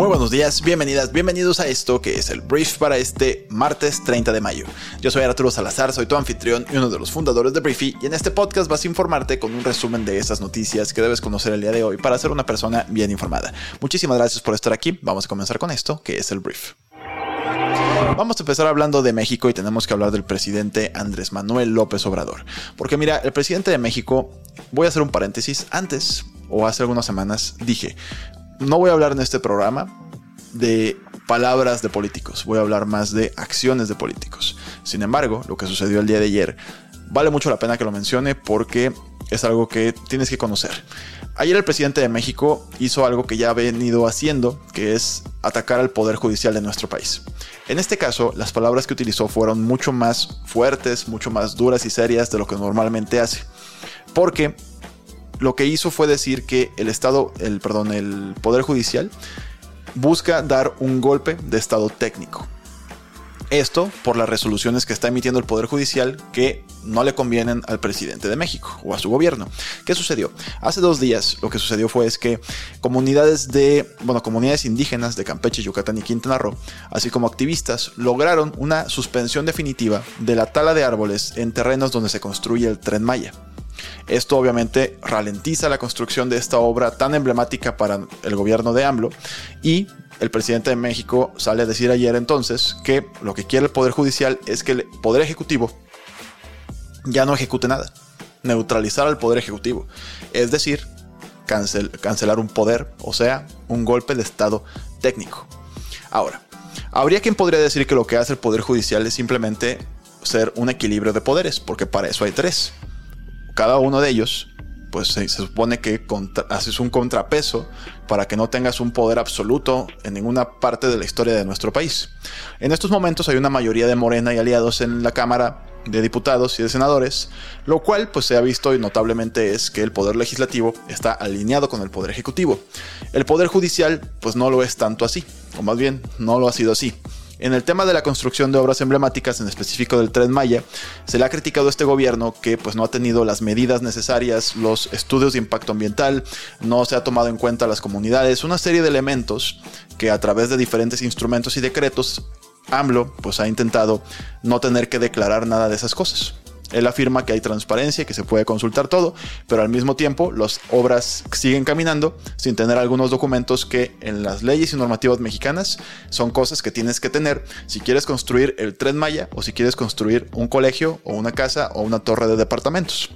Muy buenos días, bienvenidas, bienvenidos a esto que es el brief para este martes 30 de mayo. Yo soy Arturo Salazar, soy tu anfitrión y uno de los fundadores de Briefy y en este podcast vas a informarte con un resumen de esas noticias que debes conocer el día de hoy para ser una persona bien informada. Muchísimas gracias por estar aquí, vamos a comenzar con esto que es el brief. Vamos a empezar hablando de México y tenemos que hablar del presidente Andrés Manuel López Obrador. Porque mira, el presidente de México, voy a hacer un paréntesis, antes o hace algunas semanas dije, no voy a hablar en este programa de palabras de políticos, voy a hablar más de acciones de políticos. Sin embargo, lo que sucedió el día de ayer vale mucho la pena que lo mencione porque es algo que tienes que conocer. Ayer el presidente de México hizo algo que ya ha venido haciendo, que es atacar al poder judicial de nuestro país. En este caso, las palabras que utilizó fueron mucho más fuertes, mucho más duras y serias de lo que normalmente hace. Porque lo que hizo fue decir que el Estado, el, perdón, el Poder Judicial busca dar un golpe de Estado técnico. Esto por las resoluciones que está emitiendo el Poder Judicial que no le convienen al presidente de México o a su gobierno. ¿Qué sucedió? Hace dos días lo que sucedió fue es que comunidades de, bueno, comunidades indígenas de Campeche, Yucatán y Quintana Roo, así como activistas, lograron una suspensión definitiva de la tala de árboles en terrenos donde se construye el tren Maya. Esto obviamente ralentiza la construcción de esta obra tan emblemática para el gobierno de AMLO y el presidente de México sale a decir ayer entonces que lo que quiere el Poder Judicial es que el Poder Ejecutivo ya no ejecute nada, neutralizar al Poder Ejecutivo, es decir, cancelar un poder, o sea, un golpe de Estado técnico. Ahora, habría quien podría decir que lo que hace el Poder Judicial es simplemente ser un equilibrio de poderes, porque para eso hay tres cada uno de ellos, pues se, supone que haces un contrapeso para que no tengas un poder absoluto en ninguna parte de la historia de nuestro país. En estos momentos hay una mayoría de Morena y aliados en la Cámara de diputados y de senadores, lo cual pues se ha visto y notablemente es que el poder legislativo está alineado con el poder ejecutivo. El poder judicial pues no lo es tanto así, o más bien no lo ha sido así. En el tema de la construcción de obras emblemáticas, en específico del Tren Maya, se le ha criticado a este gobierno que pues, no ha tenido las medidas necesarias, los estudios de impacto ambiental, no se ha tomado en cuenta las comunidades, una serie de elementos que a través de diferentes instrumentos y decretos AMLO pues ha intentado no tener que declarar nada de esas cosas. Él afirma que hay transparencia, que se puede consultar todo, pero al mismo tiempo las obras siguen caminando sin tener algunos documentos que en las leyes y normativas mexicanas son cosas que tienes que tener si quieres construir el tren Maya o si quieres construir un colegio o una casa o una torre de departamentos.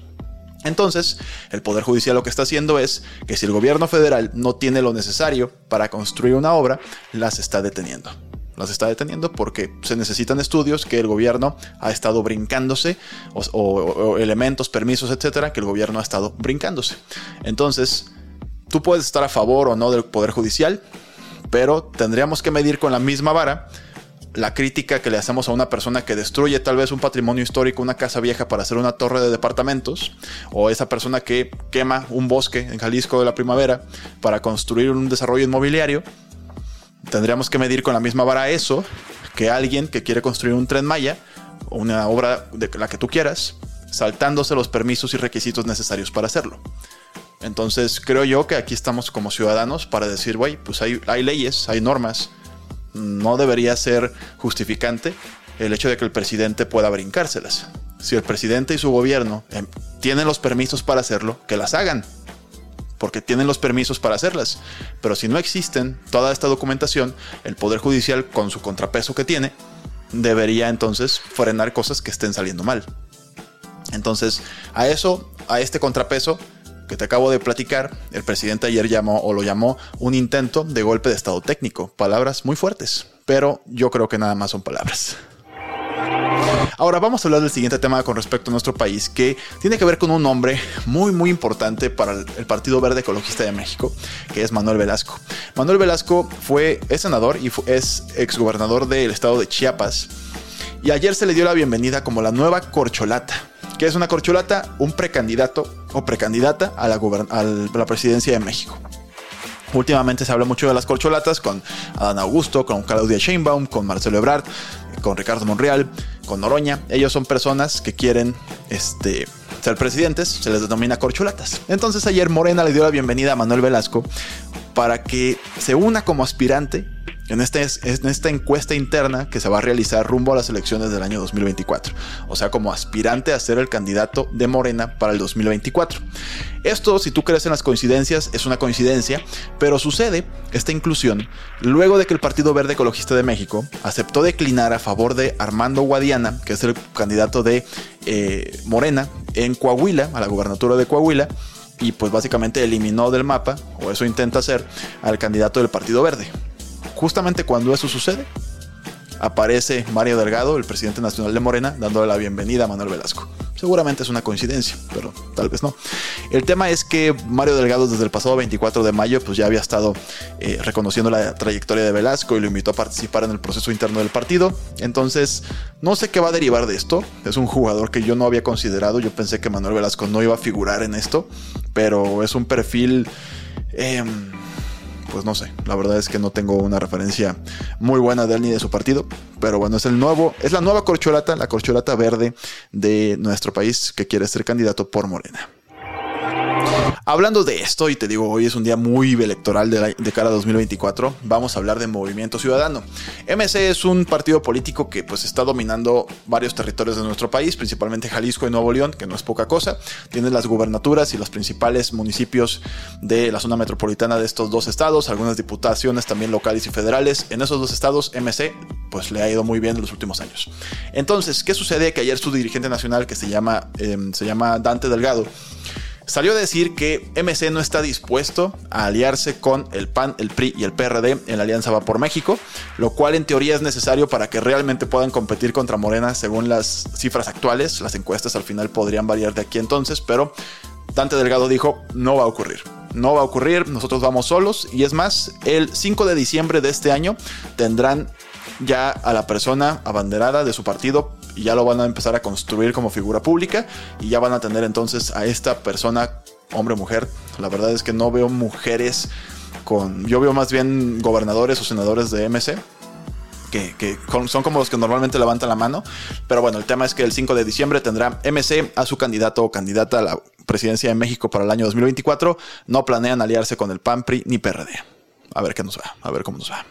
Entonces, el Poder Judicial lo que está haciendo es que si el gobierno federal no tiene lo necesario para construir una obra, las está deteniendo las está deteniendo porque se necesitan estudios que el gobierno ha estado brincándose o, elementos, permisos, etcétera, que el gobierno ha estado brincándose. Entonces, tú puedes estar a favor o no del Poder Judicial, pero tendríamos que medir con la misma vara la crítica que le hacemos a una persona que destruye tal vez un patrimonio histórico, una casa vieja para hacer una torre de departamentos, o esa persona que quema un bosque en Jalisco de la primavera para construir un desarrollo inmobiliario tendríamos que medir con la misma vara eso que alguien que quiere construir un tren Maya o una obra de la que tú quieras, saltándose los permisos y requisitos necesarios para hacerlo. Entonces creo yo que aquí estamos como ciudadanos para decir, güey, pues hay, hay leyes, hay normas. No debería ser justificante el hecho de que el presidente pueda brincárselas. Si el presidente y su gobierno em, tienen los permisos para hacerlo, que las hagan porque tienen los permisos para hacerlas. Pero si no existen toda esta documentación, el Poder Judicial, con su contrapeso que tiene, debería entonces frenar cosas que estén saliendo mal. Entonces, a eso, a este contrapeso que te acabo de platicar, el presidente ayer llamó o lo llamó un intento de golpe de estado técnico. Palabras muy fuertes, pero yo creo que nada más son palabras. Ahora vamos a hablar del siguiente tema con respecto a nuestro país, que tiene que ver con un nombre muy muy importante para el Partido Verde Ecologista de México, que es Manuel Velasco. Manuel Velasco fue, es senador y es exgobernador del estado de Chiapas. Y ayer se le dio la bienvenida como la nueva corcholata ¿Qué es una corcholata? Un precandidato o precandidata a la, a la presidencia de México. Últimamente se habla mucho de las corcholatas con Adán Augusto, con Claudia Sheinbaum, con Marcelo Ebrard, con Ricardo Monreal, con Noroña. Ellos son personas que quieren este, ser presidentes, se les denomina corcholatas. Entonces ayer Morena le dio la bienvenida a Manuel Velasco para que se una como aspirante en, este, en esta encuesta interna que se va a realizar rumbo a las elecciones del año 2024, o sea, como aspirante a ser el candidato de Morena para el 2024. Esto, si tú crees en las coincidencias, es una coincidencia, pero sucede esta inclusión luego de que el Partido Verde Ecologista de México aceptó declinar a favor de Armando Guadiana, que es el candidato de eh, Morena en Coahuila, a la gubernatura de Coahuila, y pues básicamente eliminó del mapa, o eso intenta hacer, al candidato del Partido Verde justamente cuando eso sucede, aparece Mario Delgado, el presidente nacional de Morena, dándole la bienvenida a Manuel Velasco. Seguramente es una coincidencia, pero tal vez no. El tema es que Mario Delgado desde el pasado 24 de mayo pues ya había estado eh, reconociendo la trayectoria de Velasco y lo invitó a participar en el proceso interno del partido. Entonces, no sé qué va a derivar de esto. Es un jugador que yo no había considerado. Yo pensé que Manuel Velasco no iba a figurar en esto, pero es un perfil... Em, pues no sé, la verdad es que no tengo una referencia muy buena de él ni de su partido, pero bueno, es el nuevo, es la nueva corcholata, la corcholata verde de nuestro país que quiere ser candidato por Morena. Hablando de esto, y te digo, hoy es un día muy electoral de, cara a 2024, vamos a hablar de Movimiento Ciudadano. MC es un partido político que pues está dominando varios territorios de nuestro país, principalmente Jalisco y Nuevo León, que no es poca cosa. Tiene las gubernaturas y los principales municipios de la zona metropolitana de estos dos estados, algunas diputaciones también locales y federales. En esos dos estados, MC pues le ha ido muy bien en los últimos años. Entonces, ¿qué sucede? Que ayer su dirigente nacional, que se llama, em, se llama Dante Delgado, salió a decir que MC no está dispuesto a aliarse con el PAN, el PRI y el PRD en la Alianza Va por México, lo cual en teoría es necesario para que realmente puedan competir contra Morena según las cifras actuales. Las encuestas al final podrían variar de aquí entonces, pero Dante Delgado dijo, no va a ocurrir. No va a ocurrir, nosotros vamos solos y es más, el 5 de diciembre de este año tendrán ya a la persona abanderada de su partido y ya lo van a empezar a construir como figura pública y ya van a tener entonces a esta persona, hombre o mujer. La verdad es que no veo mujeres con... Yo veo más bien gobernadores o senadores de MC. Que, son como los que normalmente levantan la mano. Pero bueno, el tema es que el 5 de diciembre tendrá MC a su candidato o candidata a la presidencia de México para el año 2024. No planean aliarse con el PAMPRI ni PRD. A ver qué nos va, a ver cómo nos va.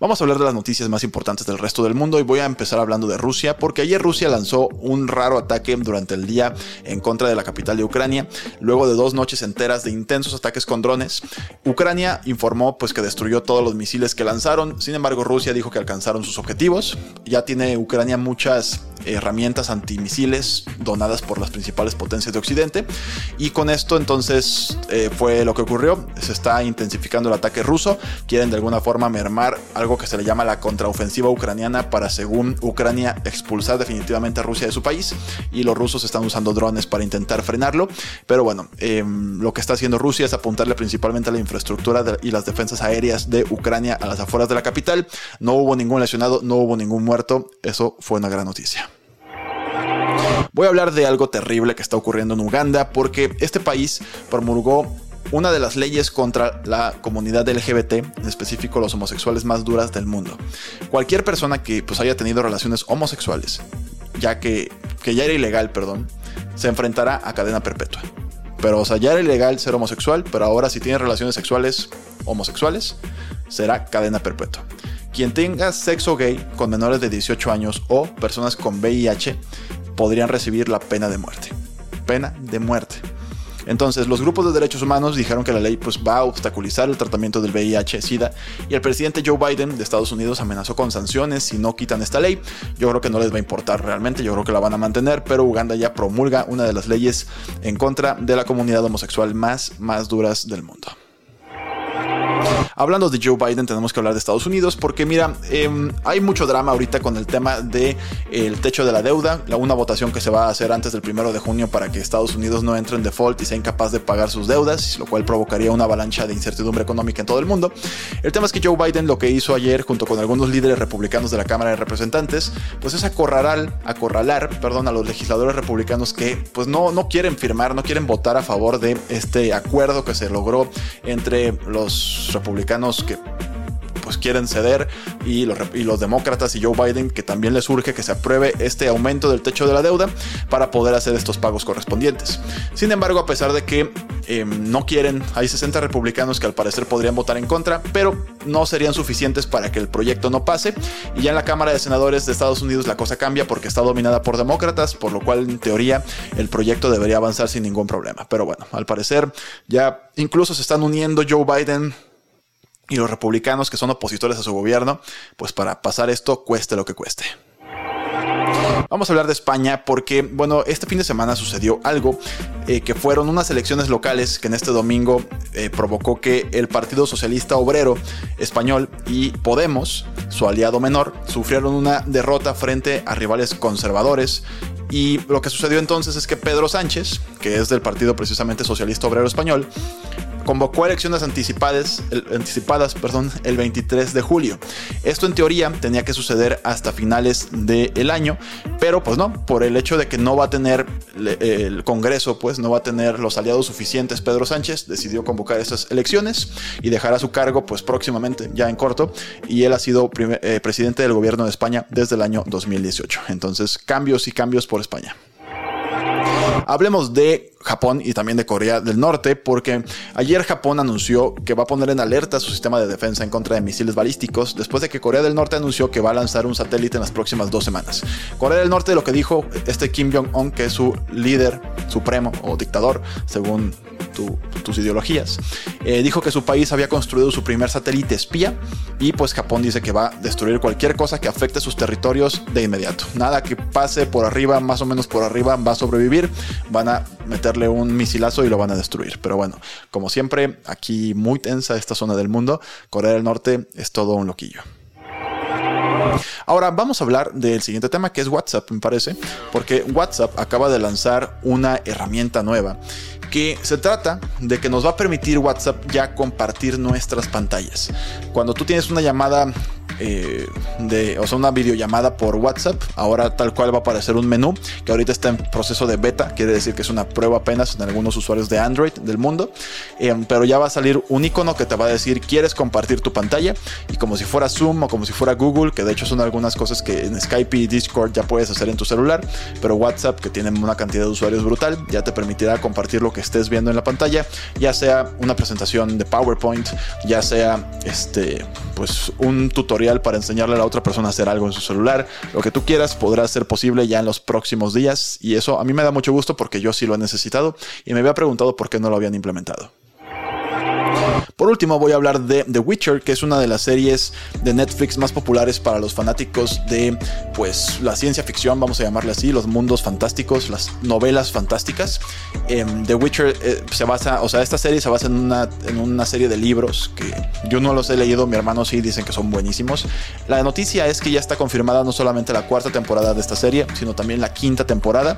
Vamos a hablar de las noticias más importantes del resto del mundo y voy a empezar hablando de Rusia porque ayer Rusia lanzó un raro ataque durante el día en contra de la capital de Ucrania, luego de dos noches enteras de intensos ataques con drones. Ucrania informó pues que destruyó todos los misiles que lanzaron, sin embargo Rusia dijo que alcanzaron sus objetivos. Ya tiene Ucrania muchas herramientas antimisiles donadas por las principales potencias de Occidente y con esto entonces eh, fue lo que ocurrió, se está intensificando el ataque ruso, quieren de alguna forma mermar algo que se le llama la contraofensiva ucraniana para, según Ucrania, expulsar definitivamente a Rusia de su país. Y los rusos están usando drones para intentar frenarlo. Pero bueno, em, lo que está haciendo Rusia es apuntarle principalmente a la infraestructura y las defensas aéreas de Ucrania a las afueras de la capital. No hubo ningún lesionado, no hubo ningún muerto. Eso fue una gran noticia. Voy a hablar de algo terrible que está ocurriendo en Uganda porque este país promulgó una de las leyes contra la comunidad LGBT, en específico los homosexuales más duras del mundo. Cualquier persona que pues, haya tenido relaciones homosexuales, ya que, que ya era ilegal, perdón, se enfrentará a cadena perpetua. Pero, o sea, ya era ilegal ser homosexual, pero ahora si tiene relaciones sexuales homosexuales, será cadena perpetua. Quien tenga sexo gay con menores de 18 años o personas con VIH podrían recibir la pena de muerte. Pena de muerte. Entonces, los grupos de derechos humanos dijeron que la ley pues, va a obstaculizar el tratamiento del VIH-Sida y el presidente Joe Biden de Estados Unidos amenazó con sanciones si no quitan esta ley. Yo creo que no les va a importar realmente, yo creo que la van a mantener, pero Uganda ya promulga una de las leyes en contra de la comunidad homosexual más, más duras del mundo. Hablando de Joe Biden, tenemos que hablar de Estados Unidos porque mira, em, hay mucho drama ahorita con el tema del el techo de la deuda, la, una votación que se va a hacer antes del primero de junio para que Estados Unidos no entre en default y sea incapaz de pagar sus deudas, lo cual provocaría una avalancha de incertidumbre económica en todo el mundo. El tema es que Joe Biden lo que hizo ayer junto con algunos líderes republicanos de la Cámara de Representantes, pues es acorralar, acorralar, perdón, a los legisladores republicanos que pues no, no quieren firmar, no quieren votar a favor de este acuerdo que se logró entre los republicanos que pues quieren ceder y los, y los demócratas y Joe Biden que también les urge que se apruebe este aumento del techo de la deuda para poder hacer estos pagos correspondientes. Sin embargo, a pesar de que em, no quieren, hay 60 republicanos que al parecer podrían votar en contra, pero no serían suficientes para que el proyecto no pase. Y ya en la Cámara de Senadores de Estados Unidos la cosa cambia porque está dominada por demócratas, por lo cual en teoría el proyecto debería avanzar sin ningún problema. Pero bueno, al parecer ya incluso se están uniendo Joe Biden y los republicanos que son opositores a su gobierno, pues para pasar esto cueste lo que cueste. Vamos a hablar de España porque, bueno, este fin de semana sucedió algo eh, que fueron unas elecciones locales que en este domingo eh, provocó que el Partido Socialista Obrero Español y Podemos, su aliado menor, sufrieron una derrota frente a rivales conservadores y lo que sucedió entonces es que Pedro Sánchez, que es del Partido precisamente Socialista Obrero Español, convocó elecciones anticipadas, el, anticipadas perdón, el 23 de julio. Esto en teoría tenía que suceder hasta finales del año, pero pues no, por el hecho de que no va a tener el Congreso, pues no va a tener los aliados suficientes, Pedro Sánchez decidió convocar estas elecciones y dejará su cargo pues próximamente, ya en corto, y él ha sido eh, presidente del gobierno de España desde el año 2018. Entonces, cambios y cambios por España. Hablemos de Japón y también de Corea del Norte, porque ayer Japón anunció que va a poner en alerta su sistema de defensa en contra de misiles balísticos, después de que Corea del Norte anunció que va a lanzar un satélite en las próximas dos semanas. Corea del Norte lo que dijo este Kim Jong-un, que es su líder supremo o dictador, según tus ideologías, eh, dijo que su país había construido su primer satélite espía y pues Japón dice que va a destruir cualquier cosa que afecte sus territorios de inmediato. Nada que pase por arriba, más o menos por arriba, va a sobrevivir, van a meterle un misilazo y lo van a destruir. Pero bueno, como siempre, aquí muy tensa esta zona del mundo, Corea del Norte es todo un loquillo. Ahora vamos a hablar del siguiente tema que es WhatsApp, me parece, porque WhatsApp acaba de lanzar una herramienta nueva que se trata de que nos va a permitir WhatsApp ya compartir nuestras pantallas. Cuando tú tienes una llamada eh, de, o sea, una videollamada por WhatsApp. Ahora tal cual va a aparecer un menú que ahorita está en proceso de beta, quiere decir que es una prueba apenas en algunos usuarios de Android del mundo, eh, pero ya va a salir un icono que te va a decir quieres compartir tu pantalla y como si fuera Zoom o como si fuera Google, que de hecho son algunas cosas que en Skype y Discord ya puedes hacer en tu celular, pero WhatsApp que tiene una cantidad de usuarios brutal ya te permitirá compartir lo que estés viendo en la pantalla, ya sea una presentación de PowerPoint, ya sea este pues un tutorial para enseñarle a la otra persona a hacer algo en su celular. Lo que tú quieras podrá ser posible ya en los próximos días y eso a mí me da mucho gusto porque yo sí lo he necesitado y me había preguntado por qué no lo habían implementado. Por último, voy a hablar de The Witcher, que es una de las series de Netflix más populares para los fanáticos de pues la ciencia ficción, vamos a llamarle así, los mundos fantásticos, las novelas fantásticas. Em, The Witcher eh, se basa, o sea, esta serie se basa en una, en una serie de libros que yo no los he leído, mi hermano sí dicen que son buenísimos. La noticia es que ya está confirmada no solamente la cuarta temporada de esta serie, sino también la quinta temporada,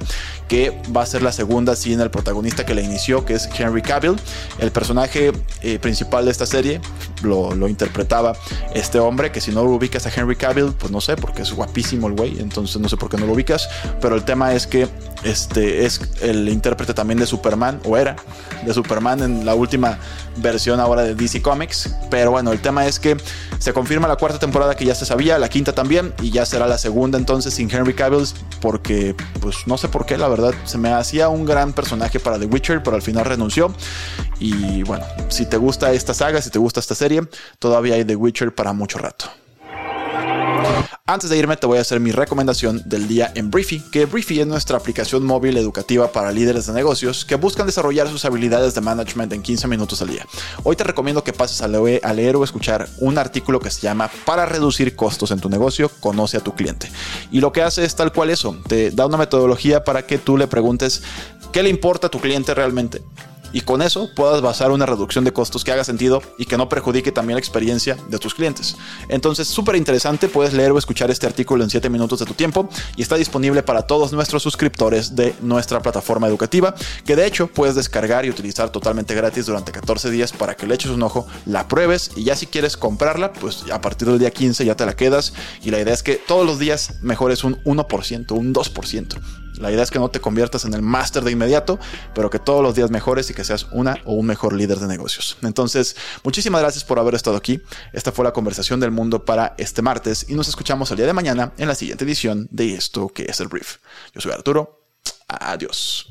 que va a ser la segunda sin el protagonista que la inició, que es Henry Cavill. El personaje eh, principal de esta serie lo, lo, interpretaba este hombre, que si no lo ubicas a Henry Cavill, pues no sé, porque es guapísimo el güey, entonces no sé por qué no lo ubicas, pero el tema es que este es el intérprete también de Superman, o era de Superman en la última versión ahora de DC Comics, pero bueno, el tema es que se confirma la cuarta temporada que ya se sabía, la quinta también, y ya será la segunda entonces sin Henry Cavill, porque pues no sé por qué, la verdad, se me hacía un gran personaje para The Witcher, pero al final renunció, y bueno, si te gusta esta saga, si te gusta esta serie, todavía hay The Witcher para mucho rato. Antes de irme te voy a hacer mi recomendación del día en Briefy, que Briefy es nuestra aplicación móvil educativa para líderes de negocios que buscan desarrollar sus habilidades de management en 15 minutos al día. Hoy te recomiendo que pases a a leer o escuchar un artículo que se llama Para reducir costos en tu negocio, conoce a tu cliente. Y lo que hace es tal cual eso, te da una metodología para que tú le preguntes qué le importa a tu cliente realmente y con eso puedas basar una reducción de costos que haga sentido y que no perjudique también la experiencia de tus clientes. Entonces, súper interesante, puedes leer o escuchar este artículo en 7 minutos de tu tiempo y está disponible para todos nuestros suscriptores de nuestra plataforma educativa, que de hecho puedes descargar y utilizar totalmente gratis durante 14 días para que le eches un ojo, la pruebes y ya si quieres comprarla, pues a partir del día 15 ya te la quedas y la idea es que todos los días mejores un 1%, un 2%. La idea es que no te conviertas en el máster de inmediato, pero que todos los días mejores y que seas una o un mejor líder de negocios. Entonces, muchísimas gracias por haber estado aquí. Esta fue la conversación del mundo para este martes y nos escuchamos el día de mañana en la siguiente edición de esto que es el brief. Yo soy Arturo. Adiós.